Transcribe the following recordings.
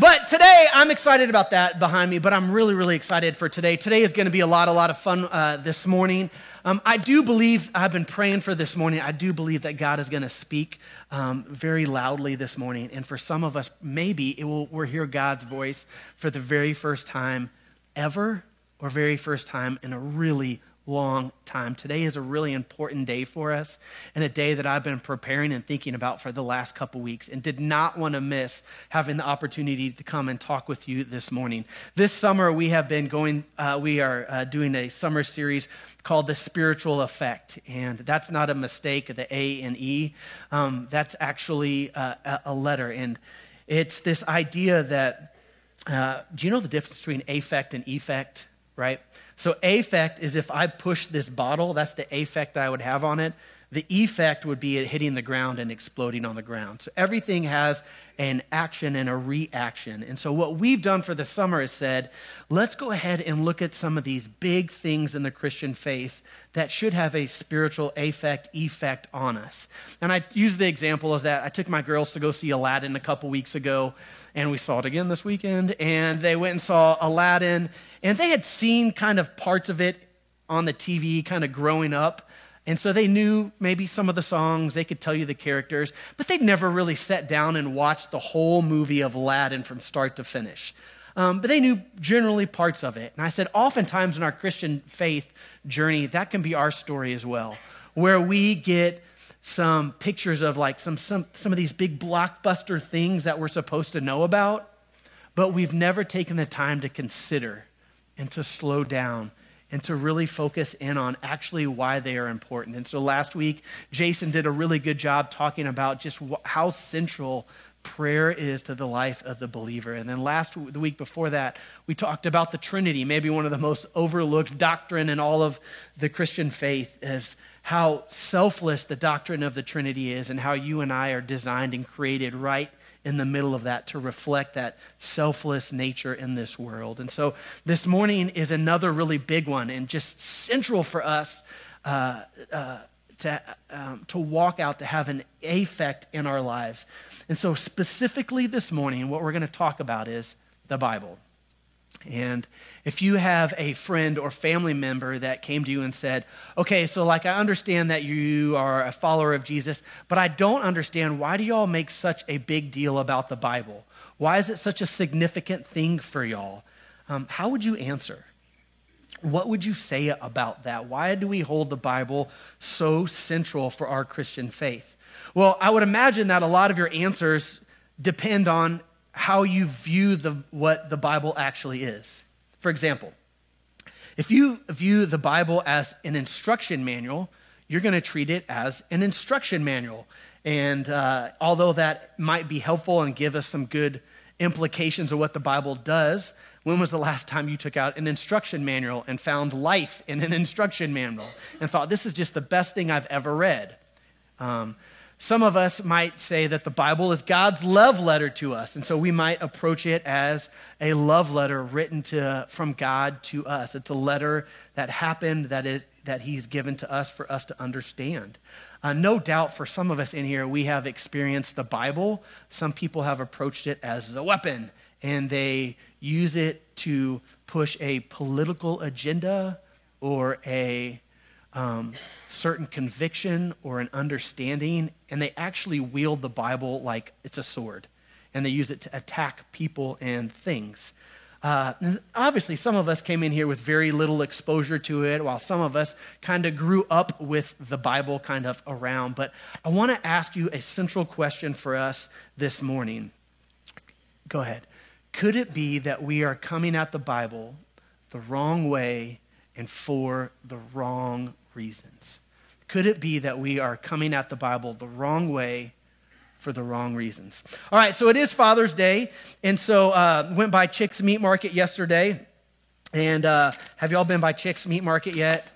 But today, I'm excited about that behind me, but I'm really, really excited for today. Today is going to be a lot, a lot of fun uh, this morning. Um, I do believe, I've been praying for this morning, I do believe that God is going to speak um, very loudly this morning. And for some of us, maybe it will, we'll hear God's voice for the very first time ever or very first time in a really long time. Today is a really important day for us and a day that I've been preparing and thinking about for the last couple weeks and did not want to miss having the opportunity to come and talk with you this morning. This summer, we have been going, uh, we are uh, doing a summer series called The Spiritual Æffect. And that's not a mistake, the A and E. Um, that's actually uh, a letter. And it's this idea that, uh, do you know the difference between affect and effect, right? So affect is if I push this bottle, that's the affect I would have on it. The effect would be it hitting the ground and exploding on the ground. So everything has an action and a reaction. And so what we've done for the summer is said, let's go ahead and look at some of these big things in the Christian faith that should have a spiritual affect effect on us. And I use the example as that I took my girls to go see Aladdin a couple weeks ago and we saw it again this weekend. And they went and saw Aladdin, and they had seen kind of parts of it on the TV kind of growing up. And so they knew maybe some of the songs, they could tell you the characters, but they'd never really sat down and watched the whole movie of Aladdin from start to finish. Um, but they knew generally parts of it. And I said, oftentimes in our Christian faith journey, that can be our story as well, where we get some pictures of like some, some, some of these big blockbuster things that we're supposed to know about, but we've never taken the time to consider and to slow down and to really focus in on actually why they are important. And so last week, Jason did a really good job talking about just how central prayer is to the life of the believer. And then last the week before that, we talked about the Trinity, maybe one of the most overlooked doctrine in all of the Christian faith is how selfless the doctrine of the Trinity is and how you and I are designed and created right in the middle of that to reflect that selfless nature in this world. And so this morning is another really big one and just central for us uh, uh, to, um, to walk out, to have an effect in our lives. And so, specifically this morning, what we're going to talk about is the Bible. And if you have a friend or family member that came to you and said, okay, so like I understand that you are a follower of Jesus, but I don't understand why do y'all make such a big deal about the Bible? Why is it such a significant thing for y'all? Um, how would you answer? What would you say about that? Why do we hold the Bible so central for our Christian faith? Well, I would imagine that a lot of your answers depend on how you view the, what the Bible actually is. For example, if you view the Bible as an instruction manual, you're going to treat it as an instruction manual. And uh, although that might be helpful and give us some good implications of what the Bible does, when was the last time you took out an instruction manual and found life in an instruction manual and thought, this is just the best thing I've ever read? Um, some of us might say that the Bible is God's love letter to us, and so we might approach it as a love letter written to, from God to us. It's a letter that happened that, it, that He's given to us for us to understand. Uh, no doubt for some of us in here, we have experienced the Bible. Some people have approached it as a weapon, and they use it to push a political agenda or a um, certain conviction or an understanding, and they actually wield the Bible like it's a sword, and they use it to attack people and things. Uh, obviously, some of us came in here with very little exposure to it, while some of us kind of grew up with the Bible kind of around. But I want to ask you a central question for us this morning. Go ahead. Could it be that we are coming at the Bible the wrong way and for the wrong reasons? Could it be that we are coming at the Bible the wrong way for the wrong reasons? All right, so it is Father's Day, and so uh, went by Chick's Meat Market yesterday. And uh, have y'all been by Chick's Meat Market yet?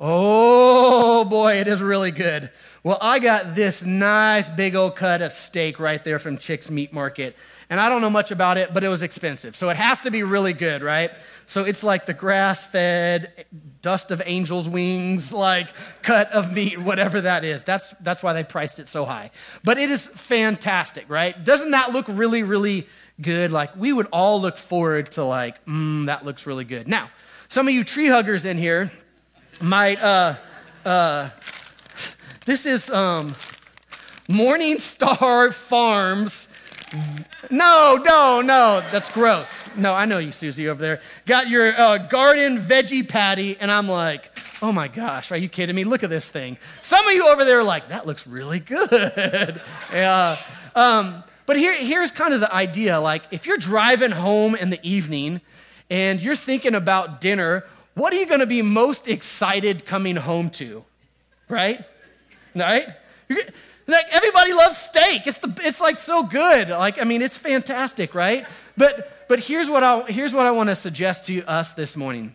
Oh boy, it is really good. Well, I got this nice big old cut of steak right there from Chick's Meat Market. And I don't know much about it, but it was expensive. So it has to be really good, right? So it's like the grass fed, dust of angel's wings, like cut of meat, whatever that is. That's, that's why they priced it so high. But it is fantastic, right? Doesn't that look really, really good, like we would all look forward to like, mm, that looks really good. Now, some of you tree huggers in here might, uh, uh, this is um, Morning Star Farms. No, no, no, that's gross. No, I know you, Susie, over there. Got your uh, garden veggie patty, and I'm like, oh my gosh, are you kidding me? Look at this thing. Some of you over there are like, that looks really good. yeah. Um, but here, here's kind of the idea like, if you're driving home in the evening and you're thinking about dinner, what are you going to be most excited coming home to? Right? Right? You're, like everybody loves steak. It's the it's like so good. Like I mean, it's fantastic, right? But but here's what I here's what I want to suggest to us this morning.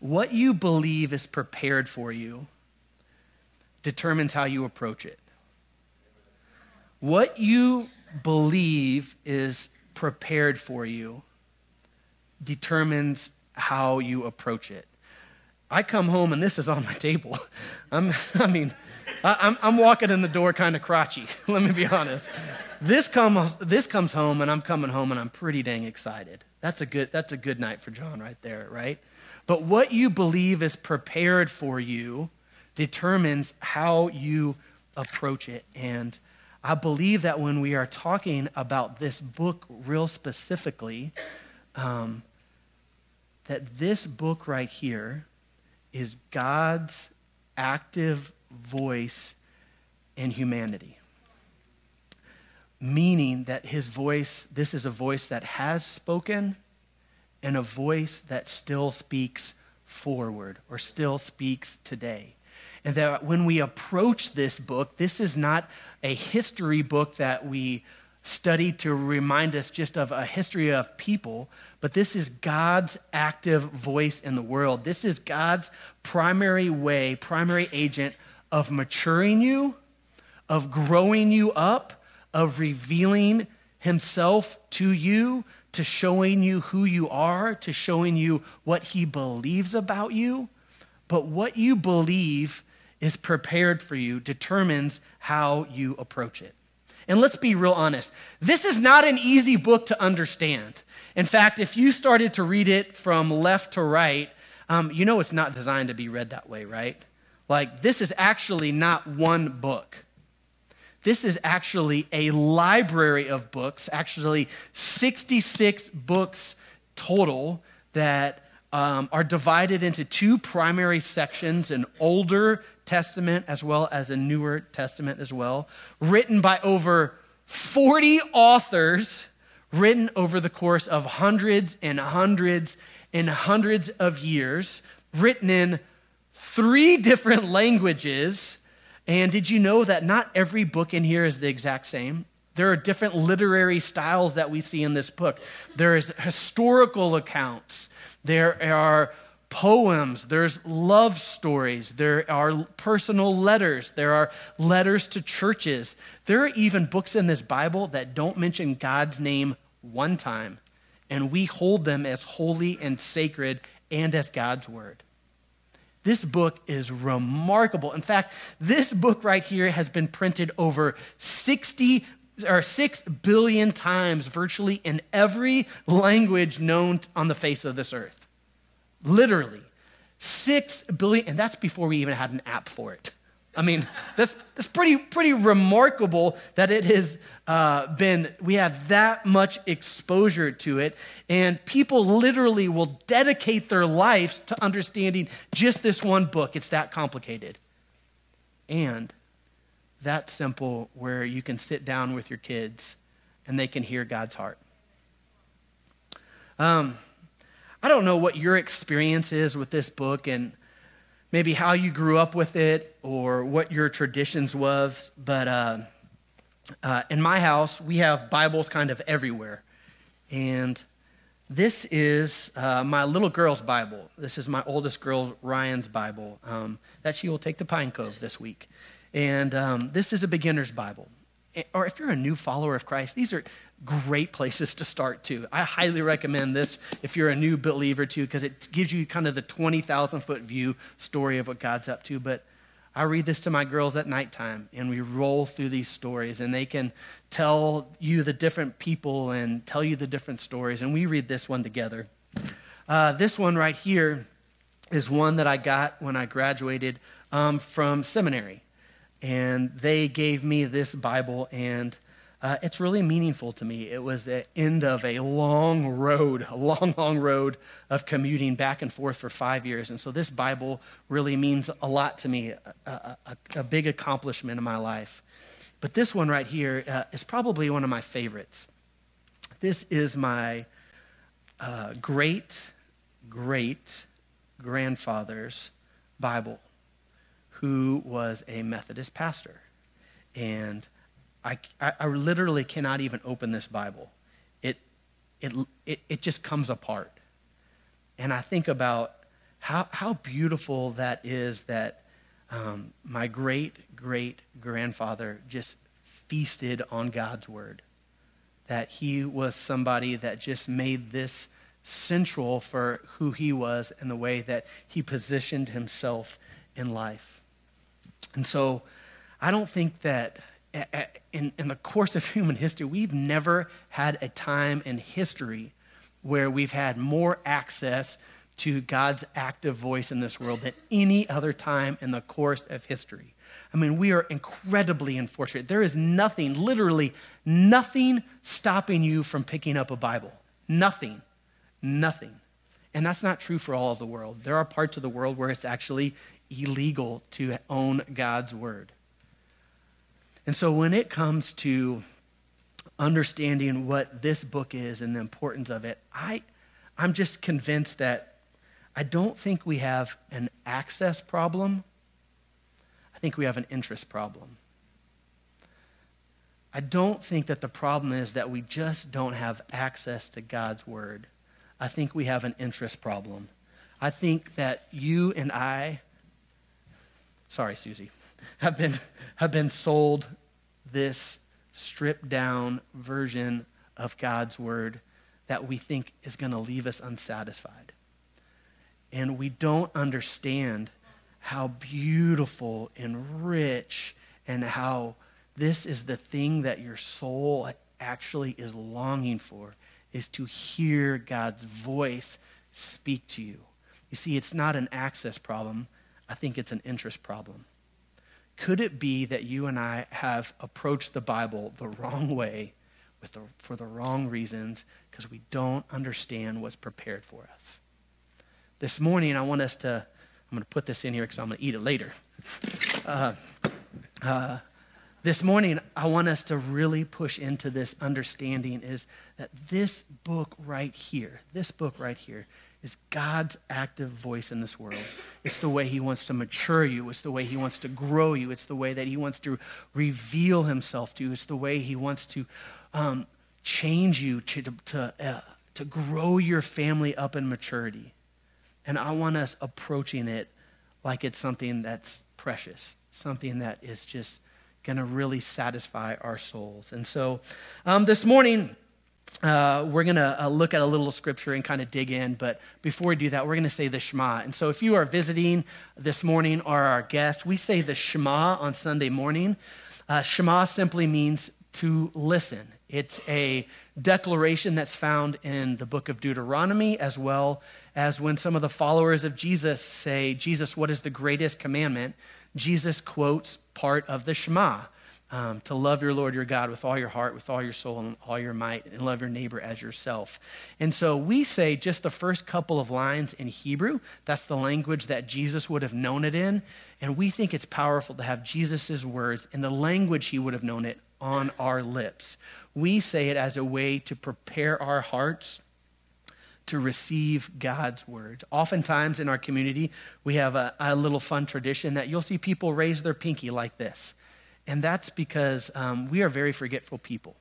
What you believe is prepared for you determines how you approach it. What you believe is prepared for you determines how you approach it. I come home and this is on my table. I'm, I mean, I, am walking in the door kind of crotchy, let me be honest. This comes, this comes home and I'm coming home and I'm pretty dang excited. That's a good, that's a good night for John right there, right? But what you believe is prepared for you determines how you approach it. And I believe that when we are talking about this book real specifically, um, that this book right here is God's active voice in humanity. Meaning that his voice, this is a voice that has spoken and a voice that still speaks forward or still speaks today. And that when we approach this book, this is not a history book that we study to remind us just of a history of people, but this is God's active voice in the world. This is God's primary way, primary agent of maturing you, of growing you up, of revealing Himself to you, to showing you who you are, to showing you what He believes about you. But what you believe is prepared for you determines how you approach it. And let's be real honest this is not an easy book to understand. In fact, if you started to read it from left to right, um, you know it's not designed to be read that way, right? Like, this is actually not one book. This is actually a library of books, actually 66 books total that um, are divided into two primary sections an Older Testament as well as a Newer Testament as well, written by over 40 authors, written over the course of hundreds and hundreds and hundreds of years, written in three different languages. And did you know that not every book in here is the exact same? There are different literary styles that we see in this book. There is historical accounts. There are poems, there's love stories, there are personal letters, there are letters to churches. There are even books in this Bible that don't mention God's name one time, and we hold them as holy and sacred and as God's word. This book is remarkable. In fact, this book right here has been printed over 60 or 6 billion times virtually in every language known on the face of this earth. Literally. 6 billion and that's before we even had an app for it. I mean, that's, that's pretty, pretty remarkable that it has uh, been, we have that much exposure to it. And people literally will dedicate their lives to understanding just this one book. It's that complicated. And that simple, where you can sit down with your kids and they can hear God's heart. Um, I don't know what your experience is with this book and maybe how you grew up with it or what your traditions was, but uh, uh, in my house, we have Bibles kind of everywhere. And this is uh, my little girl's Bible. This is my oldest girl, Ryan's Bible, um, that she will take to Pine Cove this week. And um, this is a beginner's Bible. Or if you're a new follower of Christ, these are great places to start too. I highly recommend this if you're a new believer too, because it gives you kind of the 20,000 foot view story of what God's up to. But I read this to my girls at nighttime, and we roll through these stories, and they can tell you the different people and tell you the different stories. And we read this one together. Uh, this one right here is one that I got when I graduated um, from seminary. And they gave me this Bible, and uh, it's really meaningful to me. It was the end of a long road, a long, long road of commuting back and forth for five years. And so this Bible really means a lot to me, a, a, a big accomplishment in my life. But this one right here uh, is probably one of my favorites. This is my uh, great, great grandfather's Bible, who was a Methodist pastor. And I, I, I literally cannot even open this Bible. It, it, it, it just comes apart. And I think about how, how beautiful that is that um, my great great grandfather just feasted on God's word. That he was somebody that just made this central for who he was and the way that he positioned himself in life. And so I don't think that in, in the course of human history, we've never had a time in history where we've had more access to God's active voice in this world than any other time in the course of history. I mean, we are incredibly unfortunate. There is nothing, literally nothing, stopping you from picking up a Bible. Nothing. Nothing. And that's not true for all of the world. There are parts of the world where it's actually illegal to own God's word. And so when it comes to understanding what this book is and the importance of it, I, I'm just convinced that I don't think we have an access problem. I think we have an interest problem. I don't think that the problem is that we just don't have access to God's word. I think we have an interest problem. I think that you and I, sorry, Susie, have been, have been sold this stripped down version of God's word that we think is going to leave us unsatisfied. And we don't understand how beautiful and rich and how this is the thing that your soul actually is longing for is to hear God's voice speak to you. You see, it's not an access problem. I think it's an interest problem. Could it be that you and I have approached the Bible the wrong way the, for the wrong reasons because we don't understand what's prepared for us? This morning, I want us to, I'm going to put this in here because I'm going to eat it later. Uh, uh, this morning i want us to really push into this understanding is that this book right here this book right here is god's active voice in this world. It's the way he wants to mature you. It's the way he wants to grow you. It's the way that he wants to reveal himself to you. It's the way he wants to um, change you to, to, uh, to grow your family up in maturity. And i want us approaching it like it's something that's precious something that is just going to really satisfy our souls. And so um, this morning, uh, we're going to uh, look at a little scripture and kind of dig in. But before we do that, we're going to say the Shema. And so if you are visiting this morning or our guest, we say the Shema on Sunday morning. Uh, Shema simply means to listen. It's a declaration that's found in the book of Deuteronomy, as well as when some of the followers of Jesus say, Jesus, what is the greatest commandment? Jesus quotes part of the Shema um, to love your Lord your God with all your heart, with all your soul, and all your might, and love your neighbor as yourself. And so we say just the first couple of lines in Hebrew. That's the language that Jesus would have known it in. And we think it's powerful to have Jesus' words in the language he would have known it on our lips. We say it as a way to prepare our hearts to receive God's word. Oftentimes in our community, we have a, a, little fun tradition that you'll see people raise their pinky like this. And that's because um, we are very forgetful people.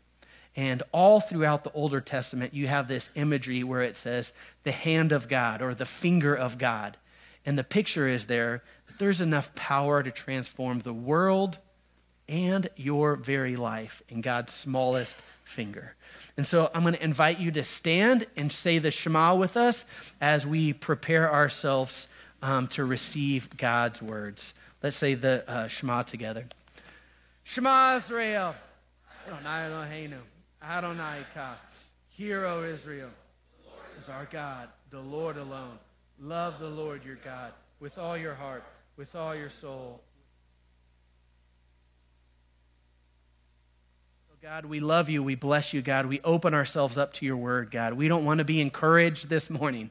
And all throughout the Older Testament, you have this imagery where it says the hand of God or the finger of God. And the picture is there that there's enough power to transform the world and your very life in God's smallest finger. And so I'm going to invite you to stand and say the Shema with us as we prepare ourselves um, to receive God's words. Let's say the uh, Shema together. Shema Israel. Adonai Eloheinu. Adonai Ka. Hear, O Israel, is our God, the Lord alone. Love the Lord your God with all your heart, with all your soul. God, we love you. We bless you, God. We open ourselves up to your word, God. We don't want to be encouraged this morning.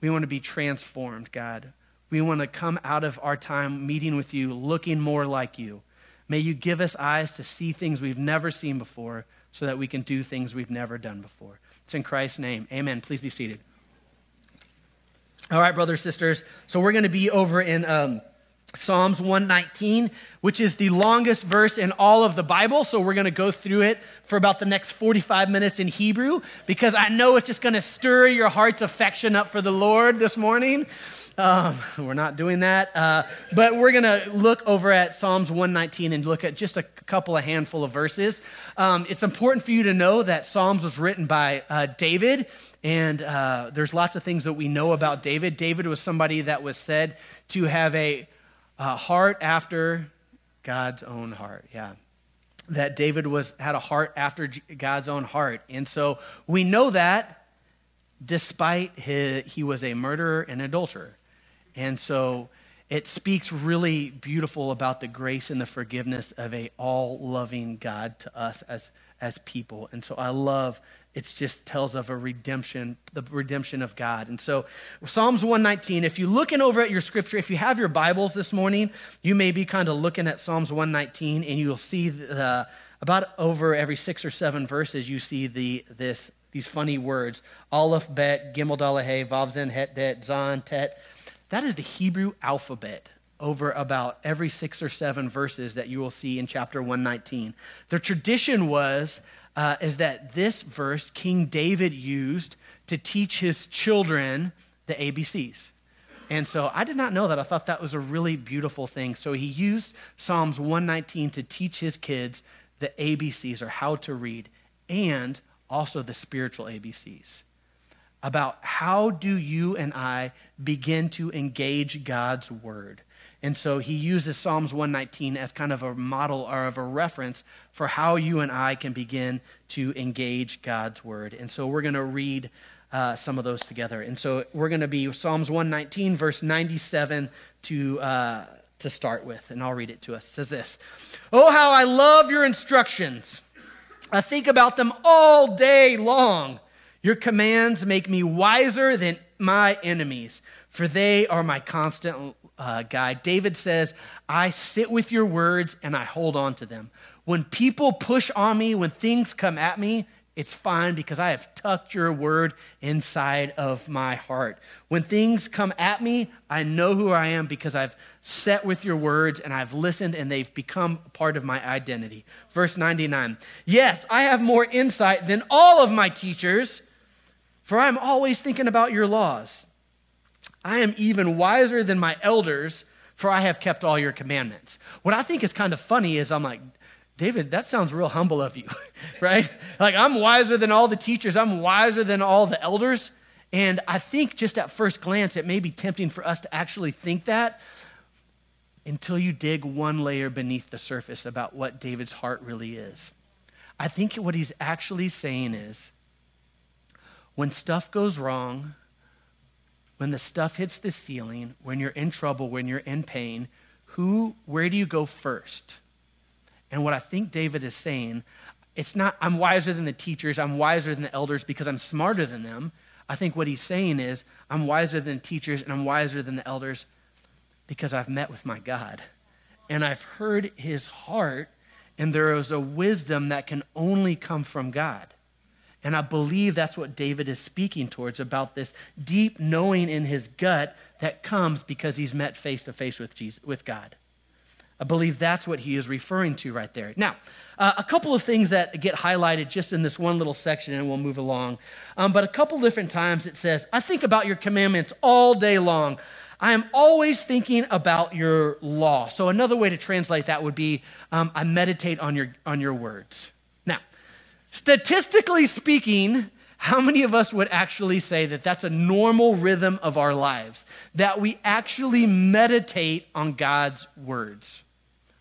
We want to be transformed, God. We want to come out of our time meeting with you looking more like you. May you give us eyes to see things we've never seen before so that we can do things we've never done before. It's in Christ's name. Amen. Please be seated. All right, brothers, sisters. So we're going to be over in um, Psalms 119, which is the longest verse in all of the Bible. So we're going to go through it for about the next 45 minutes in Hebrew because I know it's just going to stir your heart's affection up for the Lord this morning. Um, we're not doing that. Uh, but we're going to look over at Psalms 119 and look at just a couple, a handful of verses. Um, it's important for you to know that Psalms was written by uh, David, and uh, there's lots of things that we know about David. David was somebody that was said to have a uh, heart after God's own heart. Yeah. That David was had a heart after God's own heart. And so we know that despite his, he was a murderer and adulterer. And so it speaks really beautiful about the grace and the forgiveness of a all-loving God to us as as people. And so I love it just tells of a redemption, the redemption of God. And so Psalms 119, if you're looking over at your scripture, if you have your Bibles this morning, you may be kind of looking at Psalms 119 and you'll see the, about over every six or seven verses, you see the this these funny words. Aleph, Bet, Gimel, Dalahe, Vav, Zen, Het, Det, Zan, Tet. That is the Hebrew alphabet over about every six or seven verses that you will see in chapter 119. The tradition was uh, is that this verse King David used to teach his children the ABCs. And so I did not know that. I thought that was a really beautiful thing. So he used Psalms 119 to teach his kids the ABCs or how to read and also the spiritual ABCs about how do you and I begin to engage God's word. And so he uses Psalms 119 as kind of a model or of a reference for how you and I can begin to engage God's word. And so we're going to read uh, some of those together. And so we're going to be Psalms 119, verse 97 to, uh, to start with. And I'll read it to us. It says this Oh, how I love your instructions! I think about them all day long. Your commands make me wiser than my enemies, for they are my constant uh, guide. David says, I sit with your words and I hold on to them. When people push on me, when things come at me, it's fine because I have tucked your word inside of my heart. When things come at me, I know who I am because I've sat with your words and I've listened and they've become part of my identity. Verse 99 Yes, I have more insight than all of my teachers, for I'm always thinking about your laws. I am even wiser than my elders, for I have kept all your commandments. What I think is kind of funny is I'm like, David, that sounds real humble of you, right? Like, I'm wiser than all the teachers, I'm wiser than all the elders. And I think just at first glance, it may be tempting for us to actually think that until you dig one layer beneath the surface about what David's heart really is. I think what he's actually saying is when stuff goes wrong, when the stuff hits the ceiling, when you're in trouble, when you're in pain, who, where do you go first? And what I think David is saying, it's not, I'm wiser than the teachers, I'm wiser than the elders because I'm smarter than them. I think what he's saying is, I'm wiser than teachers and I'm wiser than the elders because I've met with my God. And I've heard his heart, and there is a wisdom that can only come from God. And I believe that's what David is speaking towards about this deep knowing in his gut that comes because he's met face to face with Jesus, with God. I believe that's what he is referring to right there. Now, uh, a couple of things that get highlighted just in this one little section, and we'll move along. Um, but a couple different times it says, I think about your commandments all day long. I am always thinking about your law. So another way to translate that would be, um, I meditate on your, on your words. Statistically speaking, How many of us would actually say that that's a normal rhythm of our lives? That we actually meditate on God's words,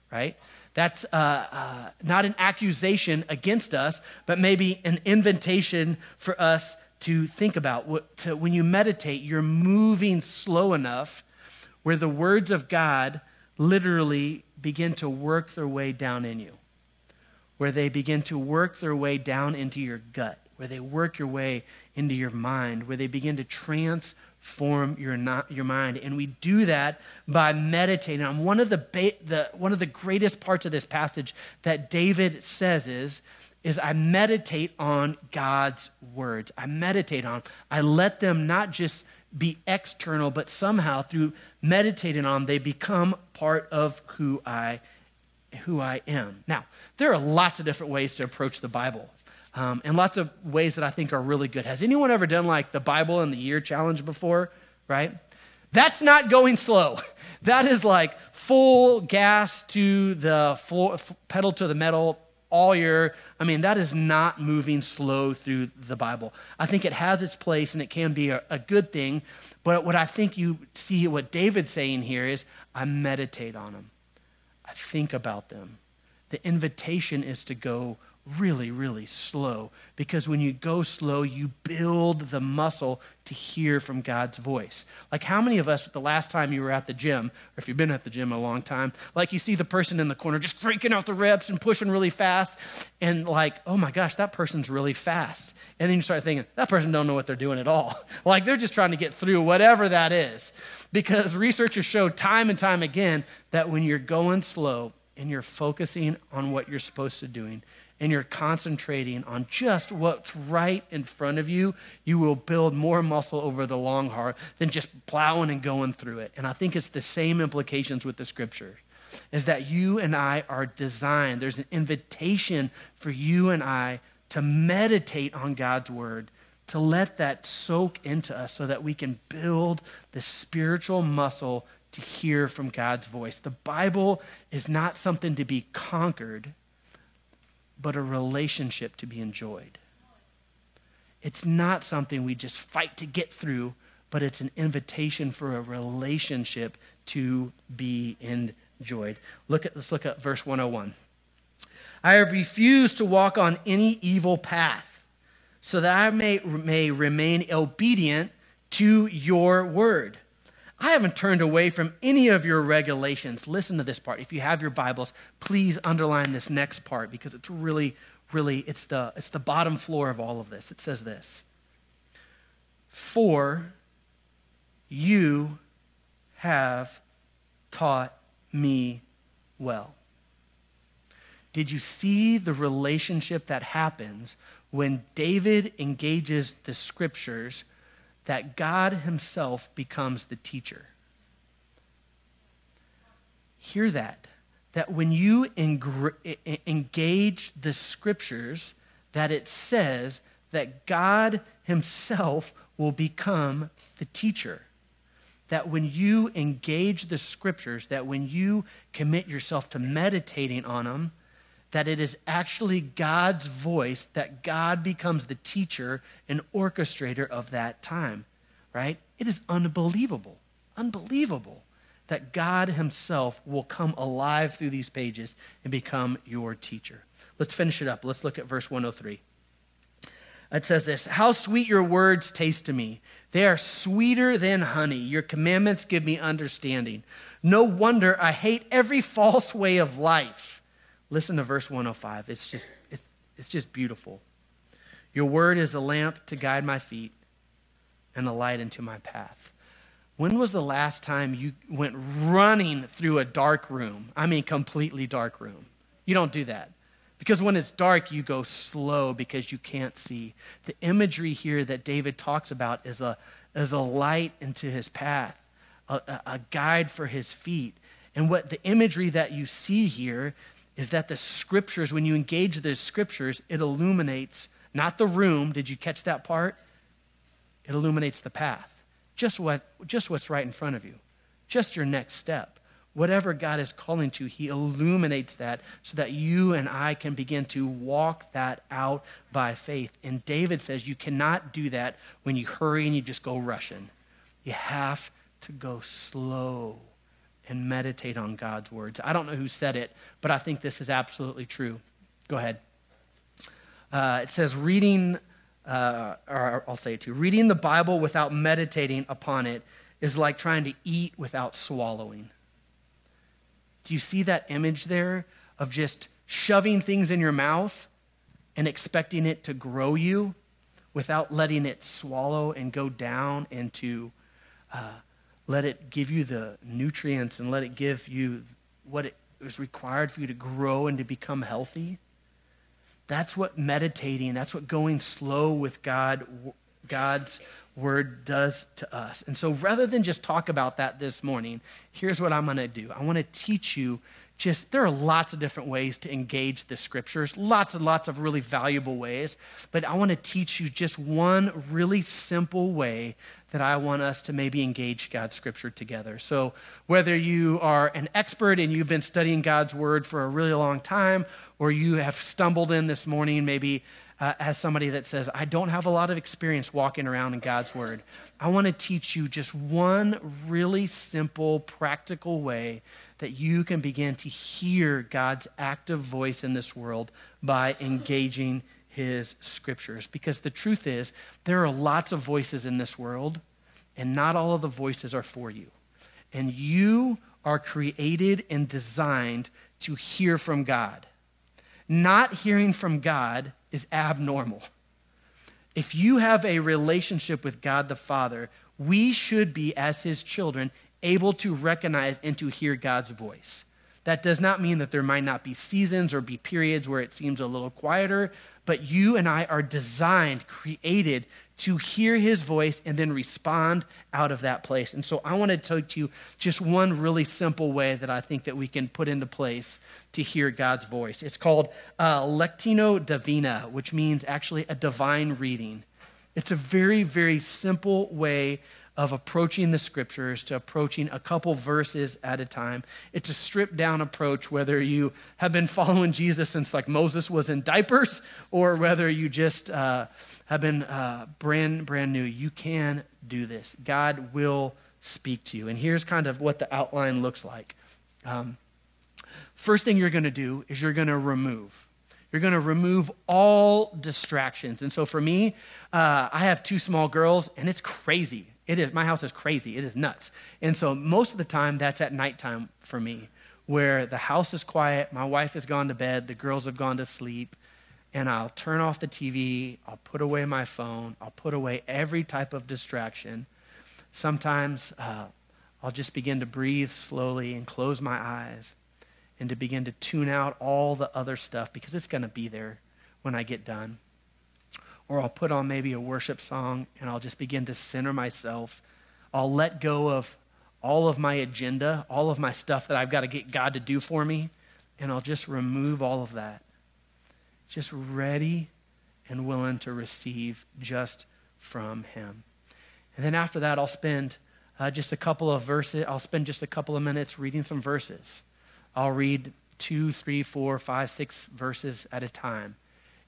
right? That's uh, uh, not an accusation against us, but maybe an invitation for us to think about. What, to, when you meditate, you're moving slow enough where the words of God literally begin to work their way down in you, where they begin to work their way down into your gut, where they work your way into your mind, where they begin to transform your, not, your mind. And we do that by meditating on one of the, ba- the, one of the greatest parts of this passage that David says is, is I meditate on God's words. I meditate on, I let them not just be external, but somehow through meditating on, they become part of who I, who I am. Now, there are lots of different ways to approach the Bible um, and lots of ways that I think are really good. Has anyone ever done like the Bible in the year challenge before? Right? That's not going slow. That is like full gas to the full, pedal to the metal all year. I mean, that is not moving slow through the Bible. I think it has its place and it can be a, a good thing. But what I think you see what David's saying here is I meditate on them, think about them. The invitation is to go really, really slow because when you go slow, you build the muscle to hear from God's voice. Like, how many of us, the last time you were at the gym, or if you've been at the gym a long time, like you see the person in the corner just cranking out the reps and pushing really fast, and like, oh my gosh, that person's really fast. And then you start thinking, that person don't know what they're doing at all. like, they're just trying to get through whatever that is. Because researchers show time and time again that when you're going slow and you're focusing on what you're supposed to doing, and you're concentrating on just what's right in front of you, you will build more muscle over the long haul than just plowing and going through it. And I think it's the same implications with the scripture is that you and I are designed, there's an invitation for you and I to meditate on God's word, to let that soak into us so that we can build the spiritual muscle to hear from God's voice. The Bible is not something to be conquered but a relationship to be enjoyed. It's not something we just fight to get through, but it's an invitation for a relationship to be enjoyed. Look at let's look at verse 101. I have refused to walk on any evil path, so that I may, may remain obedient to your word. I haven't turned away from any of your regulations. Listen to this part. If you have your Bibles, please underline this next part because it's really, really, it's the, it's the bottom floor of all of this. It says this For you have taught me well. Did you see the relationship that happens when David engages the scriptures that God Himself becomes the teacher. Hear that. That when you engage the scriptures, that it says that God Himself will become the teacher. That when you engage the scriptures, that when you commit yourself to meditating on them, that it is actually God's voice, that God becomes the teacher and orchestrator of that time, right? It is unbelievable, unbelievable that God Himself will come alive through these pages and become your teacher. Let's finish it up. Let's look at verse 103. It says this How sweet your words taste to me. They are sweeter than honey. Your commandments give me understanding. No wonder I hate every false way of life. Listen to verse 105. It's just, it's, it's just beautiful. Your word is a lamp to guide my feet and a light into my path. When was the last time you went running through a dark room? I mean, completely dark room. You don't do that. Because when it's dark, you go slow because you can't see. The imagery here that David talks about is a, is a light into his path, a, a guide for his feet. And what the imagery that you see here is that the scriptures, when you engage the scriptures, it illuminates not the room. Did you catch that part? It illuminates the path. Just what just what's right in front of you. Just your next step. whatever God is calling to, He illuminates that so that you and I can begin to walk that out by faith. And David says you cannot do that when you hurry and you just go rushing. You have to go slow and meditate on God's words. I don't know who said it, but I think this is absolutely true. Go ahead. Uh, it says, reading, uh, or I'll say it too, reading the Bible without meditating upon it is like trying to eat without swallowing. Do you see that image there of just shoving things in your mouth and expecting it to grow you without letting it swallow and go down into uh, let it give you the nutrients and let it give you what it is required for you to grow and to become healthy. That's what meditating, that's what going slow with God, God's word does to us. And so rather than just talk about that this morning, here's what I'm going to do. I want to teach you just there are lots of different ways to engage the scriptures, lots and lots of really valuable ways, but I want to teach you just one really simple way that I want us to maybe engage God's scripture together. So, whether you are an expert and you've been studying God's word for a really long time, or you have stumbled in this morning maybe uh, as somebody that says, I don't have a lot of experience walking around in God's word, I want to teach you just one really simple, practical way that you can begin to hear God's active voice in this world by engaging his scriptures. Because the truth is, there are lots of voices in this world, and not all of the voices are for you. And you are created and designed to hear from God. Not hearing from God is abnormal. If you have a relationship with God the Father, we should be, as his children, able to recognize and to hear God's voice. That does not mean that there might not be seasons or be periods where it seems a little quieter, but you and I are designed, created to hear his voice and then respond out of that place. And so I want to talk to you just one really simple way that I think that we can put into place to hear God's voice. It's called uh, Lectio Divina, which means actually a divine reading. It's a very, very simple way of approaching the scriptures to approaching a couple verses at a time. It's a stripped down approach, whether you have been following Jesus since like Moses was in diapers or whether you just uh, have been uh, brand, brand new. You can do this. God will speak to you. And here's kind of what the outline looks like. Um, first thing you're going to do is you're going to remove. You're going to remove all distractions. And so for me, uh, I have two small girls, and it's crazy. It is, my house is crazy. It is nuts. And so most of the time, that's at nighttime for me, where the house is quiet, my wife has gone to bed, the girls have gone to sleep, and I'll turn off the TV, I'll put away my phone, I'll put away every type of distraction. Sometimes uh, I'll just begin to breathe slowly and close my eyes and to begin to tune out all the other stuff because it's going to be there when I get done or I'll put on maybe a worship song and I'll just begin to center myself. I'll let go of all of my agenda, all of my stuff that I've got to get God to do for me, and I'll just remove all of that. Just ready and willing to receive just from Him. And then after that, I'll spend uh, just a couple of verses, I'll spend just a couple of minutes reading some verses. I'll read two, three, four, five, six verses at a time,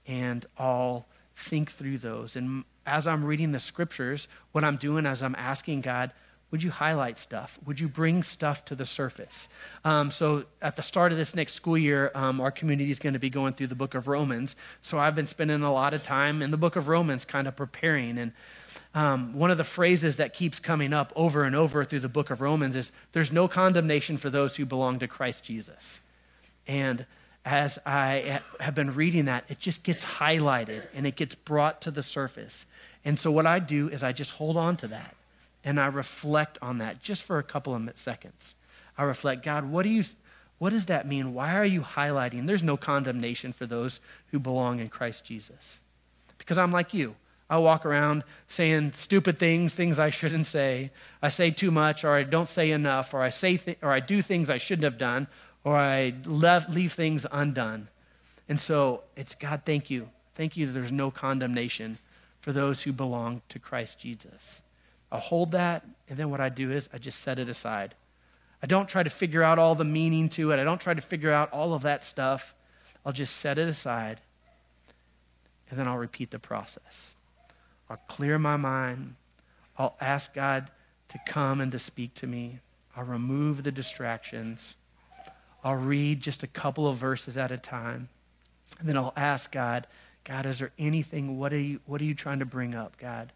and I'll think through those. And as I'm reading the scriptures, what I'm doing is I'm asking God, would you highlight stuff? Would you bring stuff to the surface? Um, so, at the start of this next school year, um, our community is going to be going through the book of Romans. So, I've been spending a lot of time in the book of Romans, kind of preparing. And um, one of the phrases that keeps coming up over and over through the book of Romans is there's no condemnation for those who belong to Christ Jesus. And as I have been reading that, it just gets highlighted and it gets brought to the surface. And so, what I do is I just hold on to that and I reflect on that just for a couple of seconds. I reflect, God, what do you, what does that mean? Why are you highlighting? There's no condemnation for those who belong in Christ Jesus. Because I'm like you. I walk around saying stupid things, things I shouldn't say. I say too much, or I don't say enough, or I say th- or I do things I shouldn't have done, or I left, leave things undone. And so it's God, thank you. Thank you that there's no condemnation for those who belong to Christ Jesus. I'll hold that, and then what I do is I just set it aside. I don't try to figure out all the meaning to it. I don't try to figure out all of that stuff. I'll just set it aside and then I'll repeat the process. I'll clear my mind. I'll ask God to come and to speak to me. I'll remove the distractions. I'll read just a couple of verses at a time. And then I'll ask God, God, is there anything, what are you, what are you trying to bring up, God?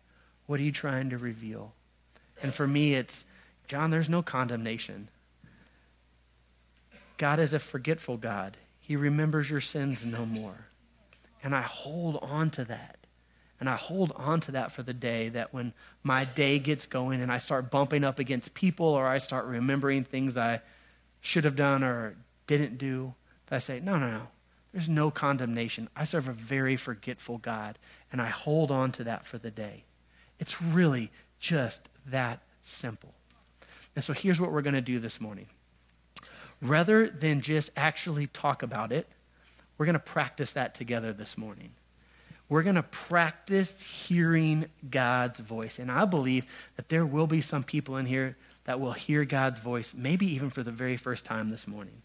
What are you trying to reveal? And for me, it's, John, there's no condemnation. God is a forgetful God. He remembers your sins no more. And I hold on to that. And I hold on to that for the day that when my day gets going and I start bumping up against people or I start remembering things I should have done or didn't do, that I say, no, no, no. There's no condemnation. I serve a very forgetful God, and I hold on to that for the day. It's really just that simple. And so here's what we're going to do this morning. Rather than just actually talk about it, we're going to practice that together this morning. We're going to practice hearing God's voice. And I believe that there will be some people in here that will hear God's voice, maybe even for the very first time this morning.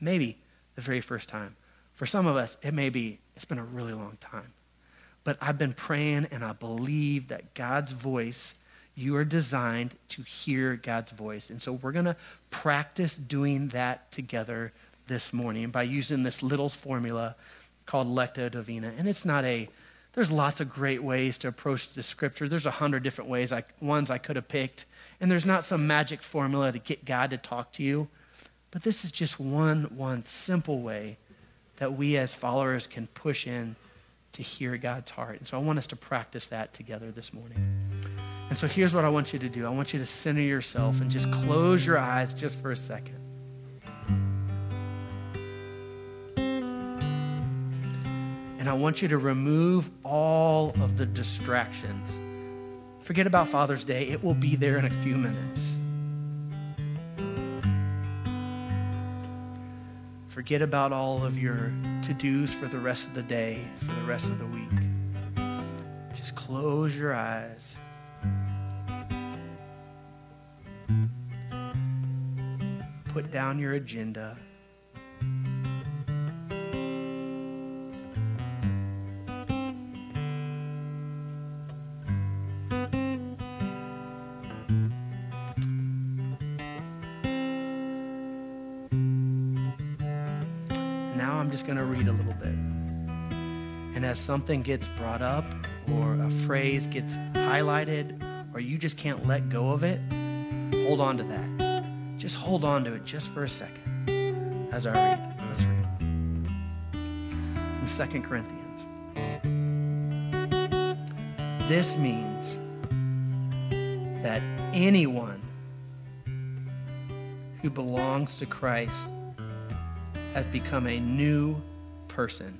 Maybe the very first time. For some of us, it may be, it's been a really long time. But I've been praying and I believe that God's voice, you are designed to hear God's voice. And so we're going to practice doing that together this morning by using this Little's formula called Lectio Divina. And it's not a, there's lots of great ways to approach the scripture. There's a hundred different ways, I, ones I could have picked. And there's not some magic formula to get God to talk to you. But this is just one, one simple way that we as followers can push in to hear God's heart. And so I want us to practice that together this morning. And so here's what I want you to do I want you to center yourself and just close your eyes just for a second. And I want you to remove all of the distractions. Forget about Father's Day, it will be there in a few minutes. Forget about all of your to dos for the rest of the day, for the rest of the week. Just close your eyes. Put down your agenda. Something gets brought up, or a phrase gets highlighted, or you just can't let go of it, hold on to that. Just hold on to it just for a second as I read. Let's read. From 2 Corinthians. This means that anyone who belongs to Christ has become a new person.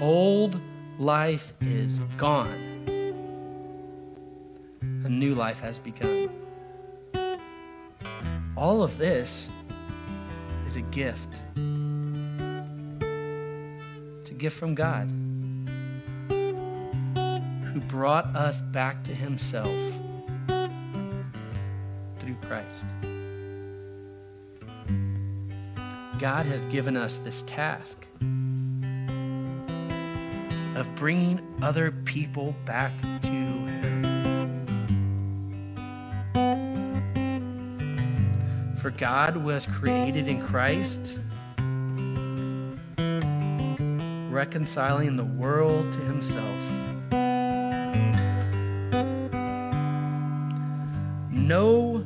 Old life is gone. A new life has begun. All of this is a gift. It's a gift from God who brought us back to himself through Christ. God has given us this task of bringing other people back to Him. For God was created in Christ, reconciling the world to Himself. No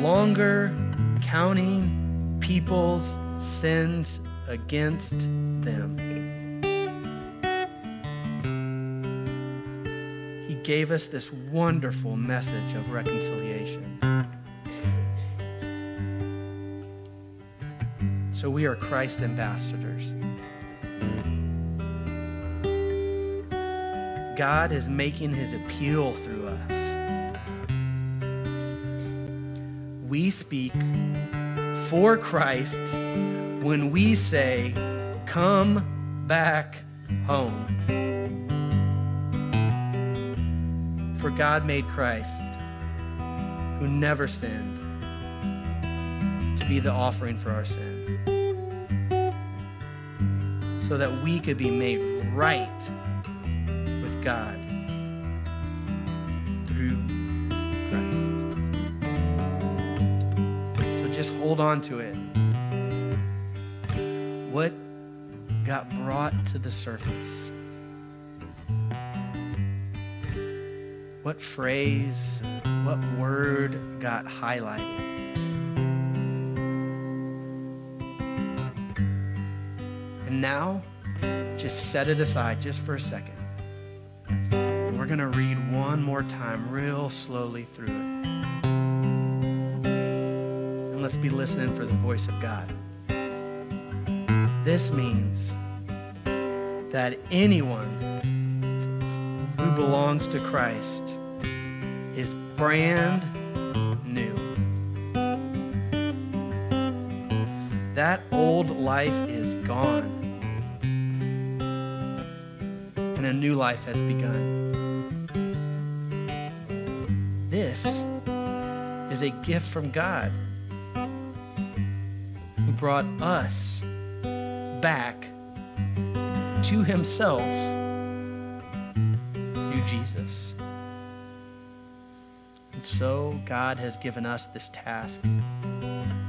longer counting people's sins against them. Gave us this wonderful message of reconciliation. So we are Christ ambassadors. God is making his appeal through us. We speak for Christ when we say, Come back home. For God made Christ who never sinned, to be the offering for our sin, so that we could be made right with God through Christ. So just hold on to it. What got brought to the surface? What phrase, what word got highlighted? And now, just set it aside just for a second. And we're going to read one more time, real slowly through it. And let's be listening for the voice of God. This means that anyone who belongs to Christ is brand new. That old life is gone, and a new life has begun. This is a gift from God who brought us back to himself God has given us this task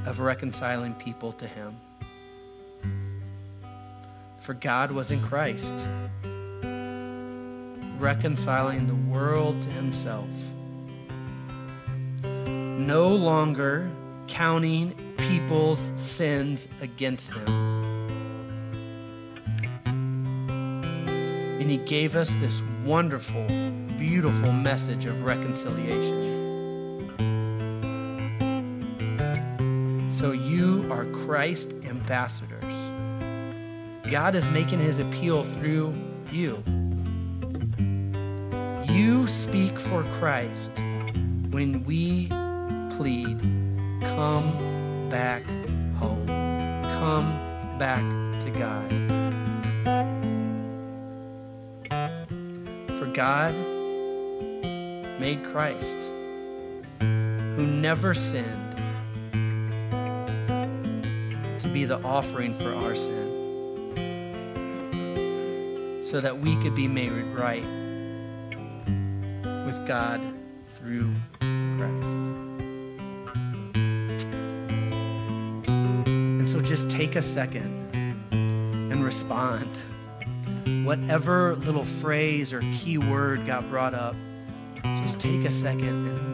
of reconciling people to him. For God was in Christ, reconciling the world to himself, no longer counting people's sins against them. And he gave us this wonderful, beautiful message of reconciliation. Christ ambassadors. God is making his appeal through you. You speak for Christ when we plead, come back home. Come back to God. For God made Christ, who never sinned, be the offering for our sin, so that we could be made right with God through Christ. And so just take a second and respond. Whatever little phrase or key word got brought up, just take a second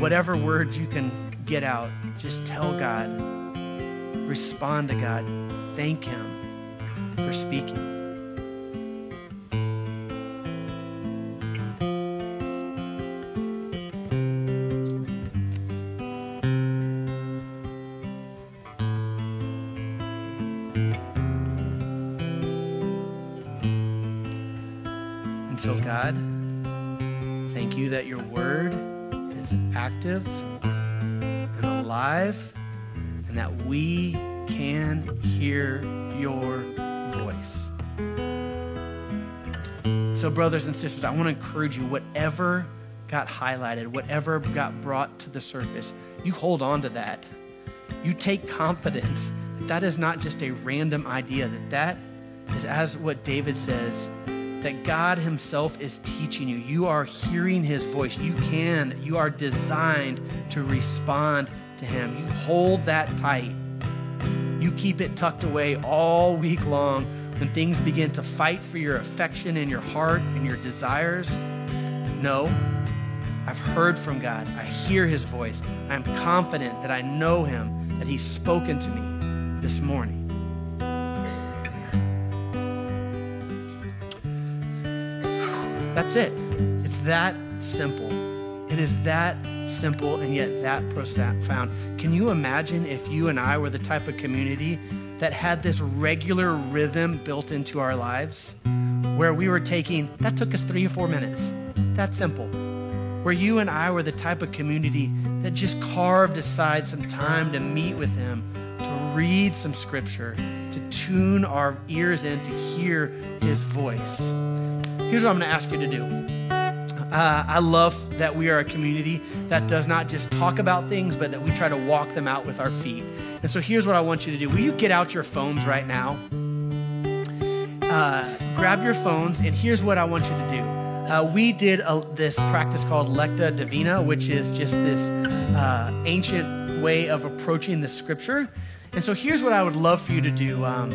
whatever words you can get out, just tell God, respond to God, thank Him for speaking. Brothers and sisters, I want to encourage you whatever got highlighted, whatever got brought to the surface, you hold on to that. You take confidence that that is not just a random idea, that that is, as what David says, that God Himself is teaching you. You are hearing His voice. You can, you are designed to respond to Him. You hold that tight. You keep it tucked away all week long when things begin to fight for your affection and your heart and your desires. No, I've heard from God. I hear His voice. I'm confident that I know Him, that He's spoken to me this morning. That's it. It's that simple. It is that simple and yet that profound. Can you imagine if you and I were the type of community that had this regular rhythm built into our lives where we were taking, that took us three or four minutes. That simple. Where you and I were the type of community that just carved aside some time to meet with Him, to read some scripture, to tune our ears in to hear His voice. Here's what I'm going to ask you to do. Uh, I love that we are a community that does not just talk about things, but that we try to walk them out with our feet. And so here's what I want you to do. Will you get out your phones right now? Uh, grab your phones, and here's what I want you to do. Uh, we did a, this practice called Lectio Divina, which is just this uh, ancient way of approaching the scripture. And so here's what I would love for you to do. Um,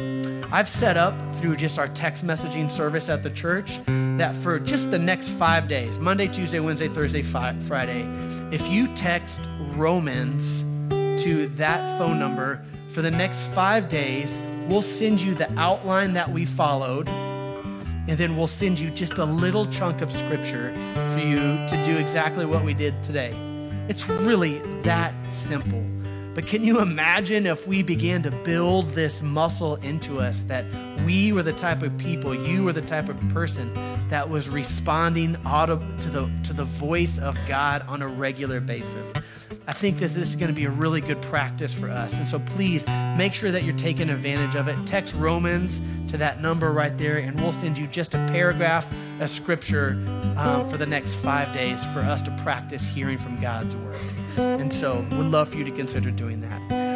I've set up through just our text messaging service at the church that for just the next five days Monday, Tuesday, Wednesday, Thursday, Friday if you text Romans to that phone number for the next five days, we'll send you the outline that we followed. And then we'll send you just a little chunk of scripture for you to do exactly what we did today. It's really that simple. But can you imagine if we began to build this muscle into us that we were the type of people, you were the type of person that was responding to the, to the voice of God on a regular basis? I think that this is going to be a really good practice for us. And so please make sure that you're taking advantage of it. Text Romans to that number right there, and we'll send you just a paragraph of scripture um, for the next five days for us to practice hearing from God's word. And so, would love for you to consider doing that.